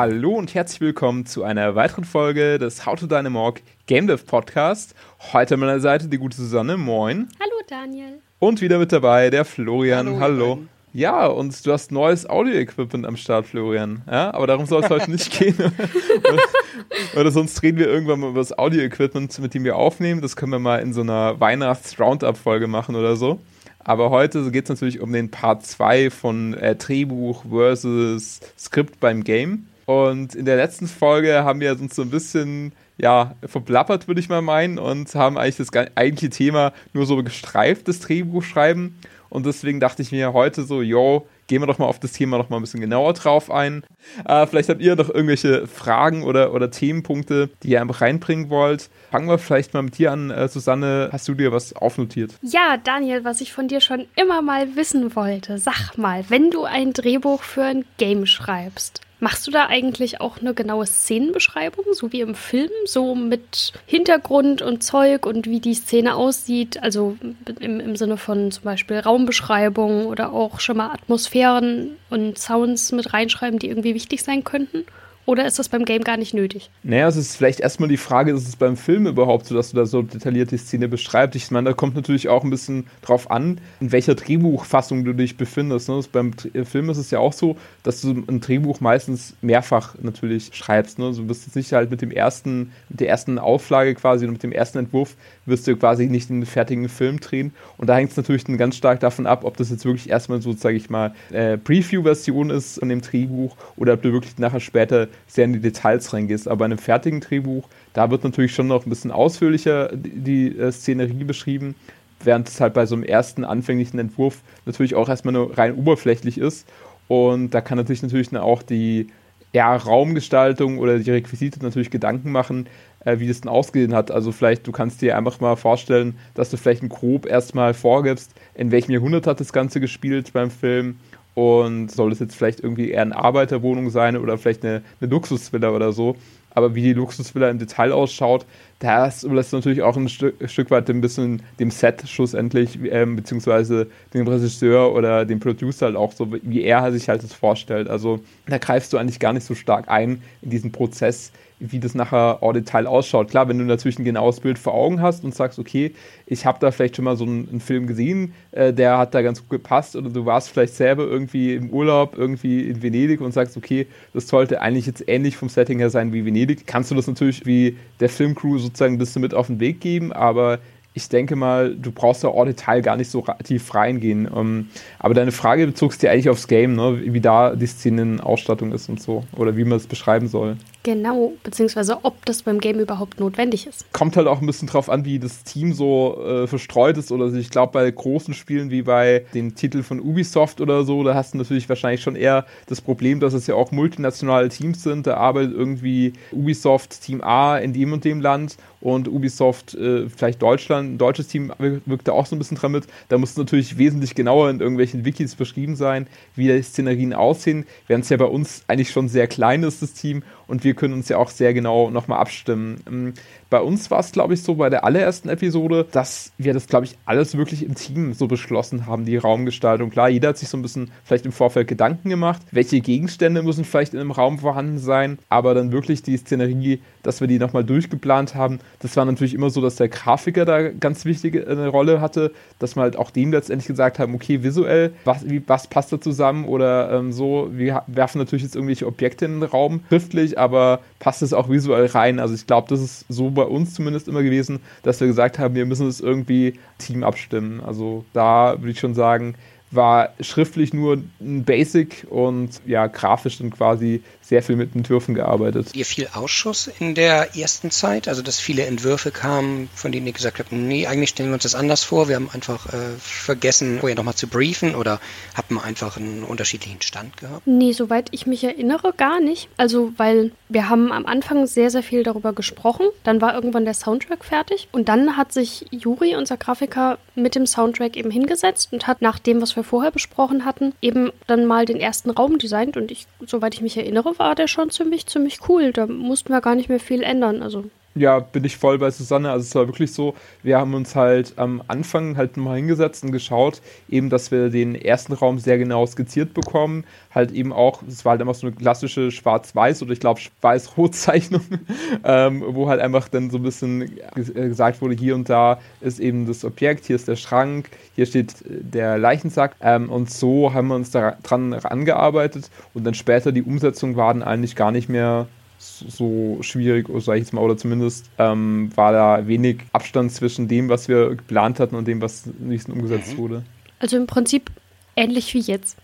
Hallo und herzlich willkommen zu einer weiteren Folge des How to Dynamorg Game Dev Podcast. Heute an meiner Seite die gute Susanne. Moin. Hallo Daniel. Und wieder mit dabei der Florian. Hallo. Hallo. Ja, und du hast neues Audio-Equipment am Start, Florian. Ja, aber darum soll es heute nicht gehen. Oder sonst reden wir irgendwann mal über das Audio-Equipment, mit dem wir aufnehmen. Das können wir mal in so einer Weihnachts-Roundup-Folge machen oder so. Aber heute geht es natürlich um den Part 2 von äh, Drehbuch versus Skript beim Game. Und in der letzten Folge haben wir uns so ein bisschen ja, verblappert, würde ich mal meinen, und haben eigentlich das eigentliche Thema nur so gestreift, das Drehbuchschreiben. Und deswegen dachte ich mir heute so, yo, gehen wir doch mal auf das Thema noch mal ein bisschen genauer drauf ein. Äh, vielleicht habt ihr noch irgendwelche Fragen oder, oder Themenpunkte, die ihr einfach reinbringen wollt. Fangen wir vielleicht mal mit dir an, äh, Susanne. Hast du dir was aufnotiert? Ja, Daniel, was ich von dir schon immer mal wissen wollte. Sag mal, wenn du ein Drehbuch für ein Game schreibst, Machst du da eigentlich auch eine genaue Szenenbeschreibung, so wie im Film, so mit Hintergrund und Zeug und wie die Szene aussieht? Also im, im Sinne von zum Beispiel Raumbeschreibung oder auch schon mal Atmosphären und Sounds mit reinschreiben, die irgendwie wichtig sein könnten? Oder ist das beim Game gar nicht nötig? Naja, es ist vielleicht erstmal die Frage, ist es beim Film überhaupt so, dass du da so detailliert die Szene beschreibst? Ich meine, da kommt natürlich auch ein bisschen drauf an, in welcher Drehbuchfassung du dich befindest. Ne? Beim äh, Film ist es ja auch so, dass du ein Drehbuch meistens mehrfach natürlich schreibst. Ne? Du bist jetzt nicht halt mit dem ersten, mit der ersten Auflage quasi und mit dem ersten Entwurf wirst du quasi nicht einen fertigen Film drehen. Und da hängt es natürlich dann ganz stark davon ab, ob das jetzt wirklich erstmal so, sage ich mal, äh, Preview-Version ist an dem Drehbuch oder ob du wirklich nachher später sehr in die Details reingehst. Aber in einem fertigen Drehbuch, da wird natürlich schon noch ein bisschen ausführlicher die, die äh, Szenerie beschrieben, während es halt bei so einem ersten anfänglichen Entwurf natürlich auch erstmal nur rein oberflächlich ist. Und da kann natürlich natürlich auch die ja, Raumgestaltung oder die Requisite natürlich Gedanken machen, äh, wie das denn ausgesehen hat. Also vielleicht, du kannst dir einfach mal vorstellen, dass du vielleicht grob erstmal vorgibst, in welchem Jahrhundert hat das Ganze gespielt beim Film und soll es jetzt vielleicht irgendwie eher eine Arbeiterwohnung sein oder vielleicht eine, eine Luxusvilla oder so. Aber wie die Luxusvilla im Detail ausschaut, das überlässt natürlich auch ein Stück, Stück weit ein bisschen dem Set schlussendlich, ähm, beziehungsweise dem Regisseur oder dem Producer halt auch so, wie er sich halt das vorstellt. Also da greifst du eigentlich gar nicht so stark ein in diesen Prozess, wie das nachher au Detail ausschaut. Klar, wenn du natürlich ein genaues Bild vor Augen hast und sagst, okay, ich habe da vielleicht schon mal so einen, einen Film gesehen, äh, der hat da ganz gut gepasst oder du warst vielleicht selber irgendwie im Urlaub irgendwie in Venedig und sagst, okay, das sollte eigentlich jetzt ähnlich vom Setting her sein wie Venedig, kannst du das natürlich wie der Filmcrew sozusagen ein bisschen mit auf den Weg geben, aber ich denke mal, du brauchst da au Detail gar nicht so tief reingehen. Ähm, aber deine Frage bezog sich eigentlich aufs Game, ne? wie da die Szenenausstattung ist und so. Oder wie man es beschreiben soll. Genau, beziehungsweise ob das beim Game überhaupt notwendig ist. Kommt halt auch ein bisschen drauf an, wie das Team so äh, verstreut ist. Oder ich glaube, bei großen Spielen wie bei dem Titel von Ubisoft oder so, da hast du natürlich wahrscheinlich schon eher das Problem, dass es ja auch multinationale Teams sind. Da arbeitet irgendwie Ubisoft Team A in dem und dem Land und Ubisoft äh, vielleicht Deutschland, ein deutsches Team wirkt da auch so ein bisschen dran mit. Da muss es natürlich wesentlich genauer in irgendwelchen Wikis beschrieben sein, wie die Szenerien aussehen, während es ja bei uns eigentlich schon sehr klein ist, das Team, und wir können uns ja auch sehr genau nochmal abstimmen. Bei uns war es, glaube ich, so bei der allerersten Episode, dass wir das, glaube ich, alles wirklich im Team so beschlossen haben, die Raumgestaltung. Klar, jeder hat sich so ein bisschen vielleicht im Vorfeld Gedanken gemacht, welche Gegenstände müssen vielleicht in einem Raum vorhanden sein, aber dann wirklich die Szenerie, dass wir die nochmal durchgeplant haben, das war natürlich immer so, dass der Grafiker da ganz wichtige äh, eine Rolle hatte, dass wir halt auch dem letztendlich gesagt haben, okay, visuell, was, wie, was passt da zusammen oder ähm, so, wir werfen natürlich jetzt irgendwelche Objekte in den Raum, schriftlich, aber passt es auch visuell rein. Also ich glaube, das ist so bei uns zumindest immer gewesen, dass wir gesagt haben, wir müssen es irgendwie Team abstimmen. Also da würde ich schon sagen, war schriftlich nur ein Basic und ja, grafisch dann quasi sehr viel mit Entwürfen gearbeitet. Ihr viel Ausschuss in der ersten Zeit? Also, dass viele Entwürfe kamen, von denen ihr gesagt habt, nee, eigentlich stellen wir uns das anders vor. Wir haben einfach äh, vergessen, vorher nochmal zu briefen oder habt man einfach einen unterschiedlichen Stand gehabt? Nee, soweit ich mich erinnere, gar nicht. Also, weil wir haben am Anfang sehr, sehr viel darüber gesprochen. Dann war irgendwann der Soundtrack fertig und dann hat sich Juri, unser Grafiker, mit dem Soundtrack eben hingesetzt und hat nach dem, was wir vorher besprochen hatten, eben dann mal den ersten Raum designt und ich, soweit ich mich erinnere, war der schon ziemlich, ziemlich cool. Da mussten wir gar nicht mehr viel ändern. Also Ja, bin ich voll bei Susanne. Also es war wirklich so, wir haben uns halt am Anfang halt mal hingesetzt und geschaut, eben, dass wir den ersten Raum sehr genau skizziert bekommen. Halt eben auch, es war halt einfach so eine klassische Schwarz-Weiß oder ich glaube Weiß-Rot-Zeichnung, ähm, wo halt einfach dann so ein bisschen äh, gesagt wurde, hier und da ist eben das Objekt, hier ist der Schrank, hier steht der Leichensack. Ähm, und so haben wir uns daran angearbeitet und dann später die Umsetzung war dann eigentlich gar nicht mehr so schwierig, sag ich jetzt mal, oder zumindest ähm, war da wenig Abstand zwischen dem, was wir geplant hatten und dem, was nächsten umgesetzt mhm. wurde. Also im Prinzip ähnlich wie jetzt.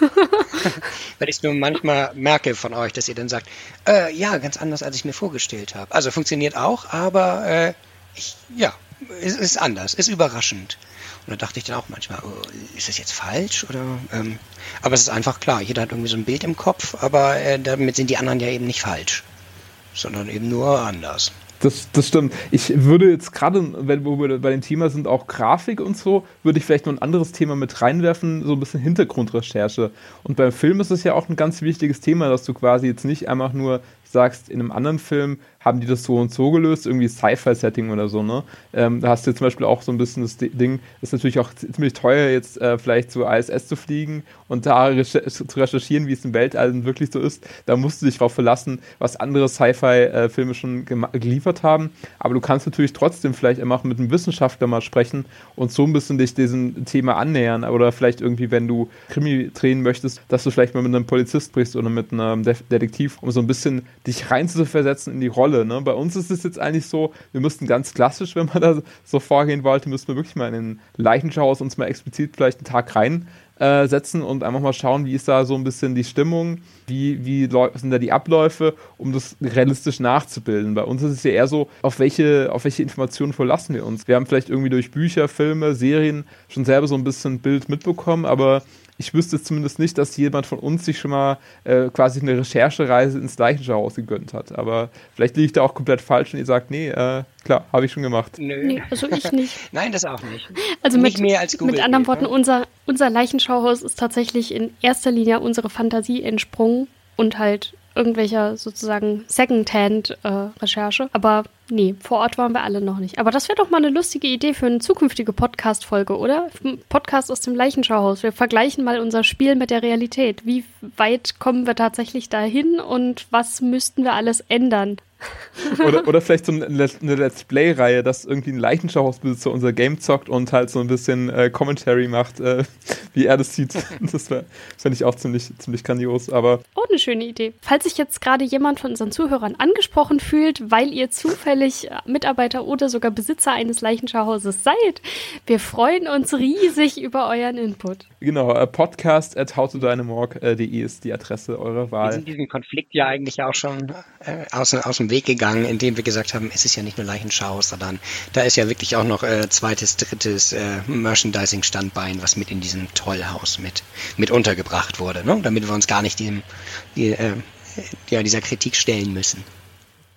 Weil ich es nur manchmal merke von euch, dass ihr dann sagt, äh, ja, ganz anders, als ich mir vorgestellt habe. Also funktioniert auch, aber äh, ich, ja, es ist anders, ist überraschend. Und da dachte ich dann auch manchmal, oh, ist das jetzt falsch? Oder, ähm, aber es ist einfach klar, jeder hat irgendwie so ein Bild im Kopf, aber äh, damit sind die anderen ja eben nicht falsch, sondern eben nur anders. Das, das stimmt. Ich würde jetzt gerade, wenn wir bei dem Thema sind, auch Grafik und so, würde ich vielleicht noch ein anderes Thema mit reinwerfen, so ein bisschen Hintergrundrecherche. Und beim Film ist es ja auch ein ganz wichtiges Thema, dass du quasi jetzt nicht einfach nur sagst, in einem anderen Film haben die das so und so gelöst, irgendwie Sci-Fi-Setting oder so, ne? Ähm, da hast du zum Beispiel auch so ein bisschen das Ding, ist natürlich auch ziemlich teuer, jetzt äh, vielleicht zur ISS zu fliegen und da zu recherchieren, wie es im Weltall wirklich so ist. Da musst du dich darauf verlassen, was andere Sci-Fi-Filme schon geliefert haben. Aber du kannst natürlich trotzdem vielleicht einfach mit einem Wissenschaftler mal sprechen und so ein bisschen dich diesem Thema annähern. Oder vielleicht irgendwie, wenn du Krimi drehen möchtest, dass du vielleicht mal mit einem Polizist sprichst oder mit einem Detektiv, um so ein bisschen dich reinzuversetzen in die Rolle. Ne? Bei uns ist es jetzt eigentlich so, wir müssten ganz klassisch, wenn man da so vorgehen wollte, müssten wir wirklich mal in den Leichenschauhaus uns mal explizit vielleicht einen Tag reinsetzen und einfach mal schauen, wie ist da so ein bisschen die Stimmung, wie, wie sind da die Abläufe, um das realistisch nachzubilden. Bei uns ist es ja eher so, auf welche, auf welche Informationen verlassen wir uns. Wir haben vielleicht irgendwie durch Bücher, Filme, Serien schon selber so ein bisschen Bild mitbekommen, aber ich wüsste zumindest nicht, dass jemand von uns sich schon mal äh, quasi eine Recherchereise ins Leichenschauhaus gegönnt hat. Aber vielleicht liege ich da auch komplett falsch und ihr sagt, nee, äh, klar, habe ich schon gemacht. Nö. Nee, also ich nicht. Nein, das auch nicht. Also nicht mit, mehr als Google mit anderen Worten, ne? unser, unser Leichenschauhaus ist tatsächlich in erster Linie unsere Fantasie entsprungen und halt irgendwelcher sozusagen Secondhand-Recherche. Äh, Aber nee, vor Ort waren wir alle noch nicht. Aber das wäre doch mal eine lustige Idee für eine zukünftige Podcast-Folge, oder? Podcast aus dem Leichenschauhaus. Wir vergleichen mal unser Spiel mit der Realität. Wie weit kommen wir tatsächlich dahin und was müssten wir alles ändern? oder, oder vielleicht so eine, Let's Play-Reihe, dass irgendwie ein Leichenschauhausbesitzer unser Game zockt und halt so ein bisschen äh, Commentary macht, äh, wie er das sieht. Das fände ich auch ziemlich, ziemlich grandios. Aber oh, eine schöne Idee. Falls sich jetzt gerade jemand von unseren Zuhörern angesprochen fühlt, weil ihr zufällig Mitarbeiter oder sogar Besitzer eines Leichenschauhauses seid, wir freuen uns riesig über euren Input. Genau, äh, podcast at howtodynamorg.de ist die Adresse eurer Wahl. Wir sind diesen Konflikt ja eigentlich auch schon äh, aus, aus dem Weg gegangen, indem wir gesagt haben, es ist ja nicht nur Leichenschau, sondern da ist ja wirklich auch noch äh, zweites, drittes äh, Merchandising-Standbein, was mit in diesem Tollhaus mit, mit untergebracht wurde, ne? damit wir uns gar nicht dem, die, äh, ja, dieser Kritik stellen müssen.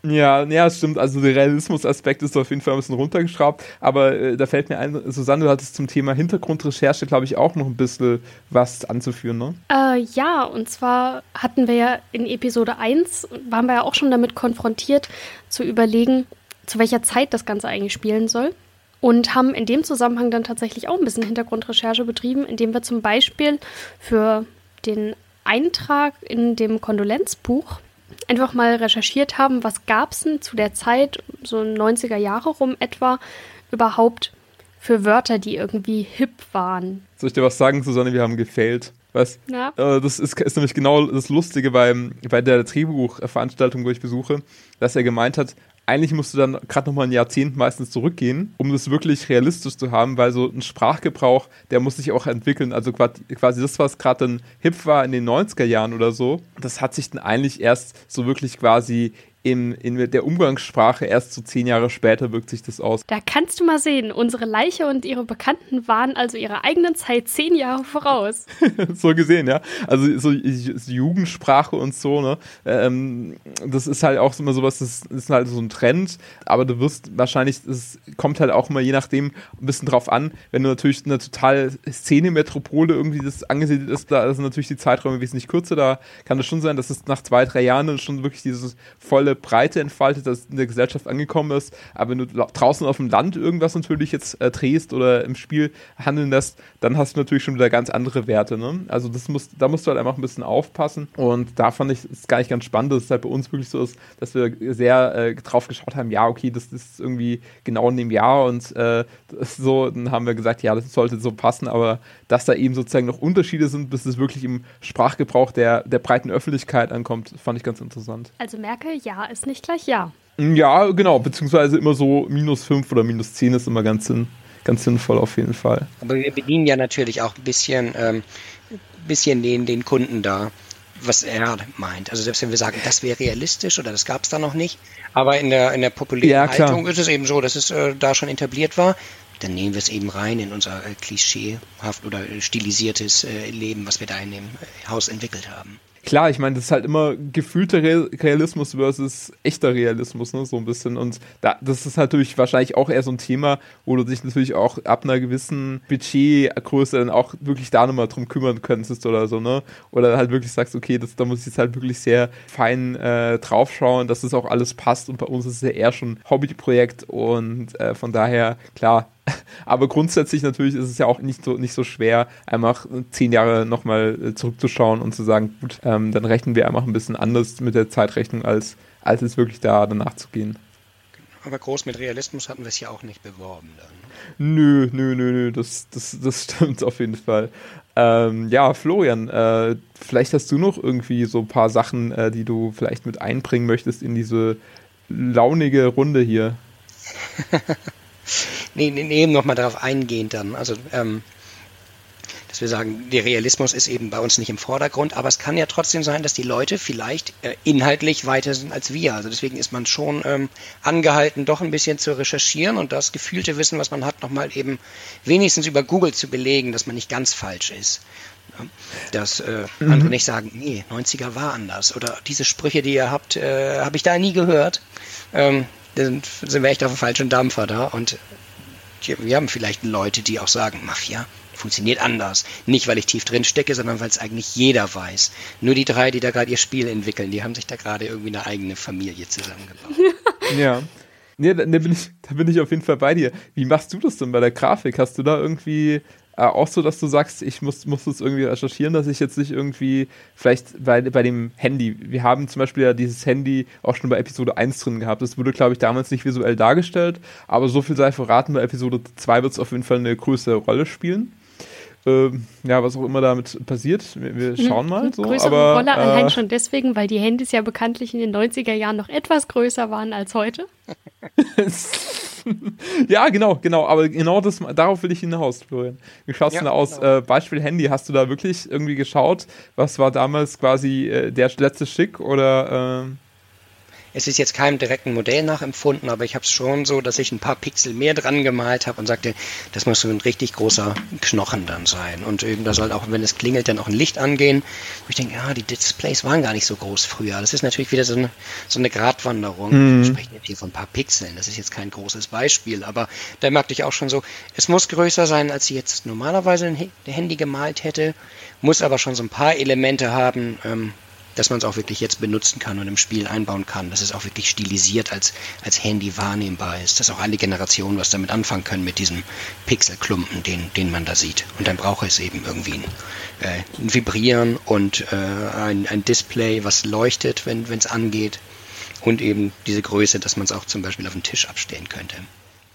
Ja, ja, stimmt. Also der Realismus-Aspekt ist auf jeden Fall ein bisschen runtergeschraubt. Aber äh, da fällt mir ein, Susanne, du hattest zum Thema Hintergrundrecherche, glaube ich, auch noch ein bisschen was anzuführen, ne? Äh, ja, und zwar hatten wir ja in Episode 1, waren wir ja auch schon damit konfrontiert, zu überlegen, zu welcher Zeit das Ganze eigentlich spielen soll. Und haben in dem Zusammenhang dann tatsächlich auch ein bisschen Hintergrundrecherche betrieben, indem wir zum Beispiel für den Eintrag in dem Kondolenzbuch einfach mal recherchiert haben, was gab es denn zu der Zeit, so 90er Jahre rum etwa, überhaupt für Wörter, die irgendwie hip waren. Soll ich dir was sagen, Susanne? Wir haben gefailt. Was? Ja. Äh, das ist, ist, nämlich genau das Lustige beim, bei der Drehbuchveranstaltung, wo ich besuche, dass er gemeint hat, eigentlich musst du dann gerade nochmal ein Jahrzehnt meistens zurückgehen, um das wirklich realistisch zu haben, weil so ein Sprachgebrauch, der muss sich auch entwickeln. Also quasi das, was gerade dann hip war in den 90er Jahren oder so, das hat sich dann eigentlich erst so wirklich quasi in, in der Umgangssprache erst so zehn Jahre später wirkt sich das aus. Da kannst du mal sehen, unsere Leiche und ihre Bekannten waren also ihrer eigenen Zeit zehn Jahre voraus. so gesehen, ja. Also so, so Jugendsprache und so, ne? Ähm, das ist halt auch immer sowas, das ist halt so ein Trend, aber du wirst wahrscheinlich, es kommt halt auch immer je nachdem ein bisschen drauf an, wenn du natürlich eine total Szene-Metropole irgendwie das angesiedelt ist, da sind natürlich die Zeiträume wesentlich kürzer, da kann es schon sein, dass es nach zwei, drei Jahren schon wirklich dieses volle Breite entfaltet, dass in der Gesellschaft angekommen ist. Aber wenn du draußen auf dem Land irgendwas natürlich jetzt äh, drehst oder im Spiel handeln lässt, dann hast du natürlich schon wieder ganz andere Werte. Ne? Also das muss, da musst du halt einfach ein bisschen aufpassen. Und da fand ich es gar nicht ganz spannend, dass es halt bei uns wirklich so ist, dass wir sehr äh, drauf geschaut haben, ja, okay, das ist irgendwie genau in dem Jahr und äh, so, dann haben wir gesagt, ja, das sollte so passen, aber dass da eben sozusagen noch Unterschiede sind, bis es wirklich im Sprachgebrauch der, der breiten Öffentlichkeit ankommt, fand ich ganz interessant. Also merke, ja ist nicht gleich ja. Ja, genau, beziehungsweise immer so minus 5 oder minus 10 ist immer ganz, sinn, ganz sinnvoll auf jeden Fall. Aber wir bedienen ja natürlich auch ein bisschen, ähm, bisschen den, den Kunden da was er meint. Also selbst wenn wir sagen, das wäre realistisch oder das gab es da noch nicht, aber in der, in der populären ja, Haltung ist es eben so, dass es äh, da schon etabliert war, dann nehmen wir es eben rein in unser äh, klischeehaft oder stilisiertes äh, Leben, was wir da in dem äh, Haus entwickelt haben klar, ich meine, das ist halt immer gefühlter Realismus versus echter Realismus, ne, so ein bisschen. Und da, das ist natürlich wahrscheinlich auch eher so ein Thema, wo du dich natürlich auch ab einer gewissen Budgetgröße dann auch wirklich da nochmal drum kümmern könntest oder so, ne? Oder halt wirklich sagst, okay, das, da muss ich jetzt halt wirklich sehr fein äh, draufschauen, dass das auch alles passt. Und bei uns ist es ja eher schon Hobbyprojekt und äh, von daher, klar, aber grundsätzlich natürlich ist es ja auch nicht so, nicht so schwer, einfach zehn Jahre nochmal äh, zurückzuschauen und zu sagen, gut, ähm, dann rechnen wir einfach ein bisschen anders mit der Zeitrechnung, als, als es wirklich da danach zu gehen. Aber groß mit Realismus hatten wir es ja auch nicht beworben dann. Nö, nö, nö, nö, das, das, das stimmt auf jeden Fall. Ähm, ja, Florian, äh, vielleicht hast du noch irgendwie so ein paar Sachen, äh, die du vielleicht mit einbringen möchtest in diese launige Runde hier. nee, nee, eben nochmal darauf eingehen dann. Also, ähm, dass wir sagen, der Realismus ist eben bei uns nicht im Vordergrund, aber es kann ja trotzdem sein, dass die Leute vielleicht äh, inhaltlich weiter sind als wir. Also deswegen ist man schon ähm, angehalten, doch ein bisschen zu recherchieren und das gefühlte Wissen, was man hat, nochmal eben wenigstens über Google zu belegen, dass man nicht ganz falsch ist. Dass äh, mhm. andere nicht sagen, nee, 90er war anders. Oder diese Sprüche, die ihr habt, äh, habe ich da nie gehört. Ähm, dann sind wir echt auf dem falschen Dampfer da. Und wir haben vielleicht Leute, die auch sagen, Mafia funktioniert anders. Nicht, weil ich tief drin stecke, sondern weil es eigentlich jeder weiß. Nur die drei, die da gerade ihr Spiel entwickeln, die haben sich da gerade irgendwie eine eigene Familie zusammengebaut. ja. Nee, da, da, bin ich, da bin ich auf jeden Fall bei dir. Wie machst du das denn bei der Grafik? Hast du da irgendwie äh, auch so, dass du sagst, ich muss, muss das irgendwie recherchieren, dass ich jetzt nicht irgendwie, vielleicht bei, bei dem Handy, wir haben zum Beispiel ja dieses Handy auch schon bei Episode 1 drin gehabt. Das wurde, glaube ich, damals nicht visuell dargestellt, aber so viel sei verraten, bei Episode 2 wird es auf jeden Fall eine größere Rolle spielen. Ähm, ja, was auch immer damit passiert. Wir, wir mhm. schauen mal. So. Größere aber, Rolle allein äh, schon deswegen, weil die Handys ja bekanntlich in den 90er Jahren noch etwas größer waren als heute. ja, genau, genau. Aber genau das, darauf will ich hinaus, Florian. Wie schaut es ja, denn aus? Genau. Äh, Beispiel Handy, hast du da wirklich irgendwie geschaut? Was war damals quasi äh, der letzte Schick oder. Äh es ist jetzt keinem direkten Modell nachempfunden, aber ich habe es schon so, dass ich ein paar Pixel mehr dran gemalt habe und sagte, das muss so ein richtig großer Knochen dann sein. Und eben da soll auch, wenn es klingelt, dann auch ein Licht angehen. Wo ich denke, ja, die Displays waren gar nicht so groß früher. Das ist natürlich wieder so eine, so eine Gratwanderung. Mhm. Wir sprechen jetzt hier von ein paar Pixeln. Das ist jetzt kein großes Beispiel, aber da merkte ich auch schon so, es muss größer sein, als ich jetzt normalerweise ein Handy gemalt hätte, muss aber schon so ein paar Elemente haben, ähm, dass man es auch wirklich jetzt benutzen kann und im Spiel einbauen kann, dass es auch wirklich stilisiert als, als Handy wahrnehmbar ist, dass auch alle Generationen was damit anfangen können mit diesem Pixelklumpen, den, den man da sieht. Und dann braucht es eben irgendwie ein, äh, ein Vibrieren und äh, ein, ein Display, was leuchtet, wenn es angeht. Und eben diese Größe, dass man es auch zum Beispiel auf den Tisch abstellen könnte.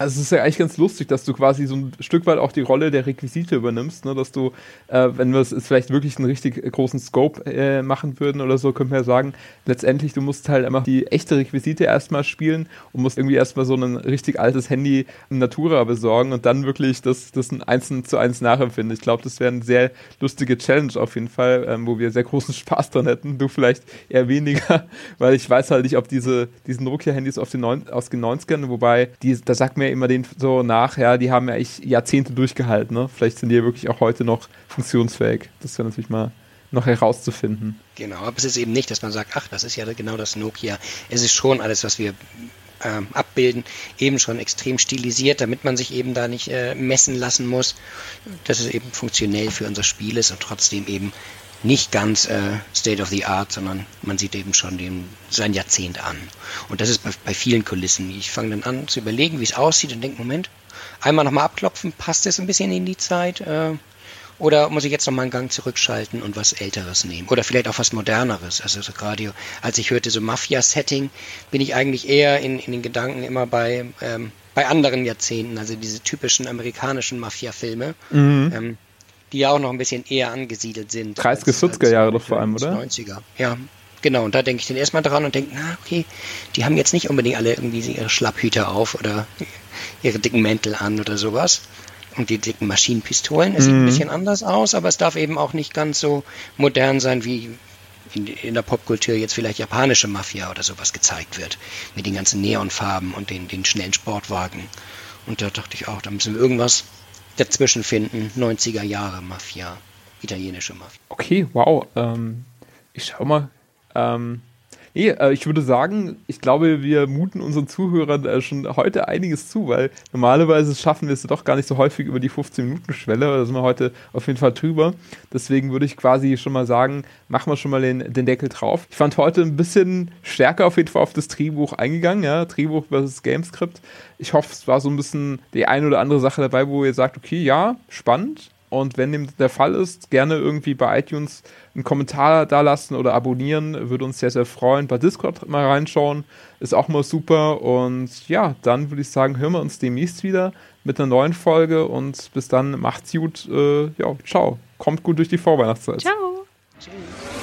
Also es ist ja eigentlich ganz lustig, dass du quasi so ein Stück weit auch die Rolle der Requisite übernimmst, ne? dass du, äh, wenn wir es vielleicht wirklich einen richtig großen Scope äh, machen würden oder so, könnte man ja sagen, letztendlich, du musst halt einfach die echte Requisite erstmal spielen und musst irgendwie erstmal so ein richtig altes Handy in Natura besorgen und dann wirklich das, das ein einzeln zu eins nachempfinden. Ich glaube, das wäre eine sehr lustige Challenge auf jeden Fall, ähm, wo wir sehr großen Spaß dran hätten. Du vielleicht eher weniger, weil ich weiß halt nicht, ob diese, diese Nokia-Handys aus den 90ern, wobei die, da sagt mir immer den so nach, ja, die haben ja echt Jahrzehnte durchgehalten, ne? Vielleicht sind die ja wirklich auch heute noch funktionsfähig. Das wäre natürlich mal noch herauszufinden. Genau, aber es ist eben nicht, dass man sagt, ach, das ist ja genau das Nokia. Es ist schon alles, was wir ähm, abbilden, eben schon extrem stilisiert, damit man sich eben da nicht äh, messen lassen muss, dass es eben funktionell für unser Spiel ist und trotzdem eben nicht ganz äh, State of the Art, sondern man sieht eben schon den, sein Jahrzehnt an. Und das ist bei, bei vielen Kulissen. Ich fange dann an zu überlegen, wie es aussieht und denke, Moment, einmal nochmal abklopfen, passt es ein bisschen in die Zeit? Äh, oder muss ich jetzt nochmal einen Gang zurückschalten und was Älteres nehmen? Oder vielleicht auch was Moderneres. Also so gerade als ich hörte so Mafia-Setting, bin ich eigentlich eher in, in den Gedanken immer bei, ähm, bei anderen Jahrzehnten, also diese typischen amerikanischen Mafia-Filme. Mhm. Ähm, die ja auch noch ein bisschen eher angesiedelt sind. 30er, 40er Jahre doch vor allem, oder? 90er, ja. Genau, und da denke ich dann erstmal dran und denke, na, okay, die haben jetzt nicht unbedingt alle irgendwie ihre Schlapphüter auf oder ihre dicken Mäntel an oder sowas. Und die dicken Maschinenpistolen. Es mm. sieht ein mhm. bisschen anders aus, aber es darf eben auch nicht ganz so modern sein, wie in, in, der Popkultur jetzt vielleicht japanische Mafia oder sowas gezeigt wird. Mit den ganzen Neonfarben und den, den schnellen Sportwagen. Und da dachte ich auch, da müssen wir irgendwas dazwischen finden. 90er Jahre Mafia, italienische Mafia. Okay, wow. Ähm, ich schau mal. Ähm, nee, äh, ich würde sagen, ich glaube, wir muten unseren Zuhörern äh, schon heute einiges zu, weil normalerweise schaffen wir es doch gar nicht so häufig über die 15-Minuten-Schwelle. Da sind wir heute auf jeden Fall drüber. Deswegen würde ich quasi schon mal sagen, machen wir schon mal den, den Deckel drauf. Ich fand heute ein bisschen stärker auf jeden Fall auf das Drehbuch eingegangen, ja, Drehbuch versus Gamescript. Ich hoffe, es war so ein bisschen die eine oder andere Sache dabei, wo ihr sagt, okay, ja, spannend, und wenn dem der Fall ist, gerne irgendwie bei iTunes einen Kommentar da lassen oder abonnieren. Würde uns sehr, sehr freuen. Bei Discord mal reinschauen. Ist auch mal super. Und ja, dann würde ich sagen, hören wir uns demnächst wieder mit einer neuen Folge. Und bis dann, macht's gut. Äh, ja, ciao. Kommt gut durch die Vorweihnachtszeit. Ciao. Tschüss.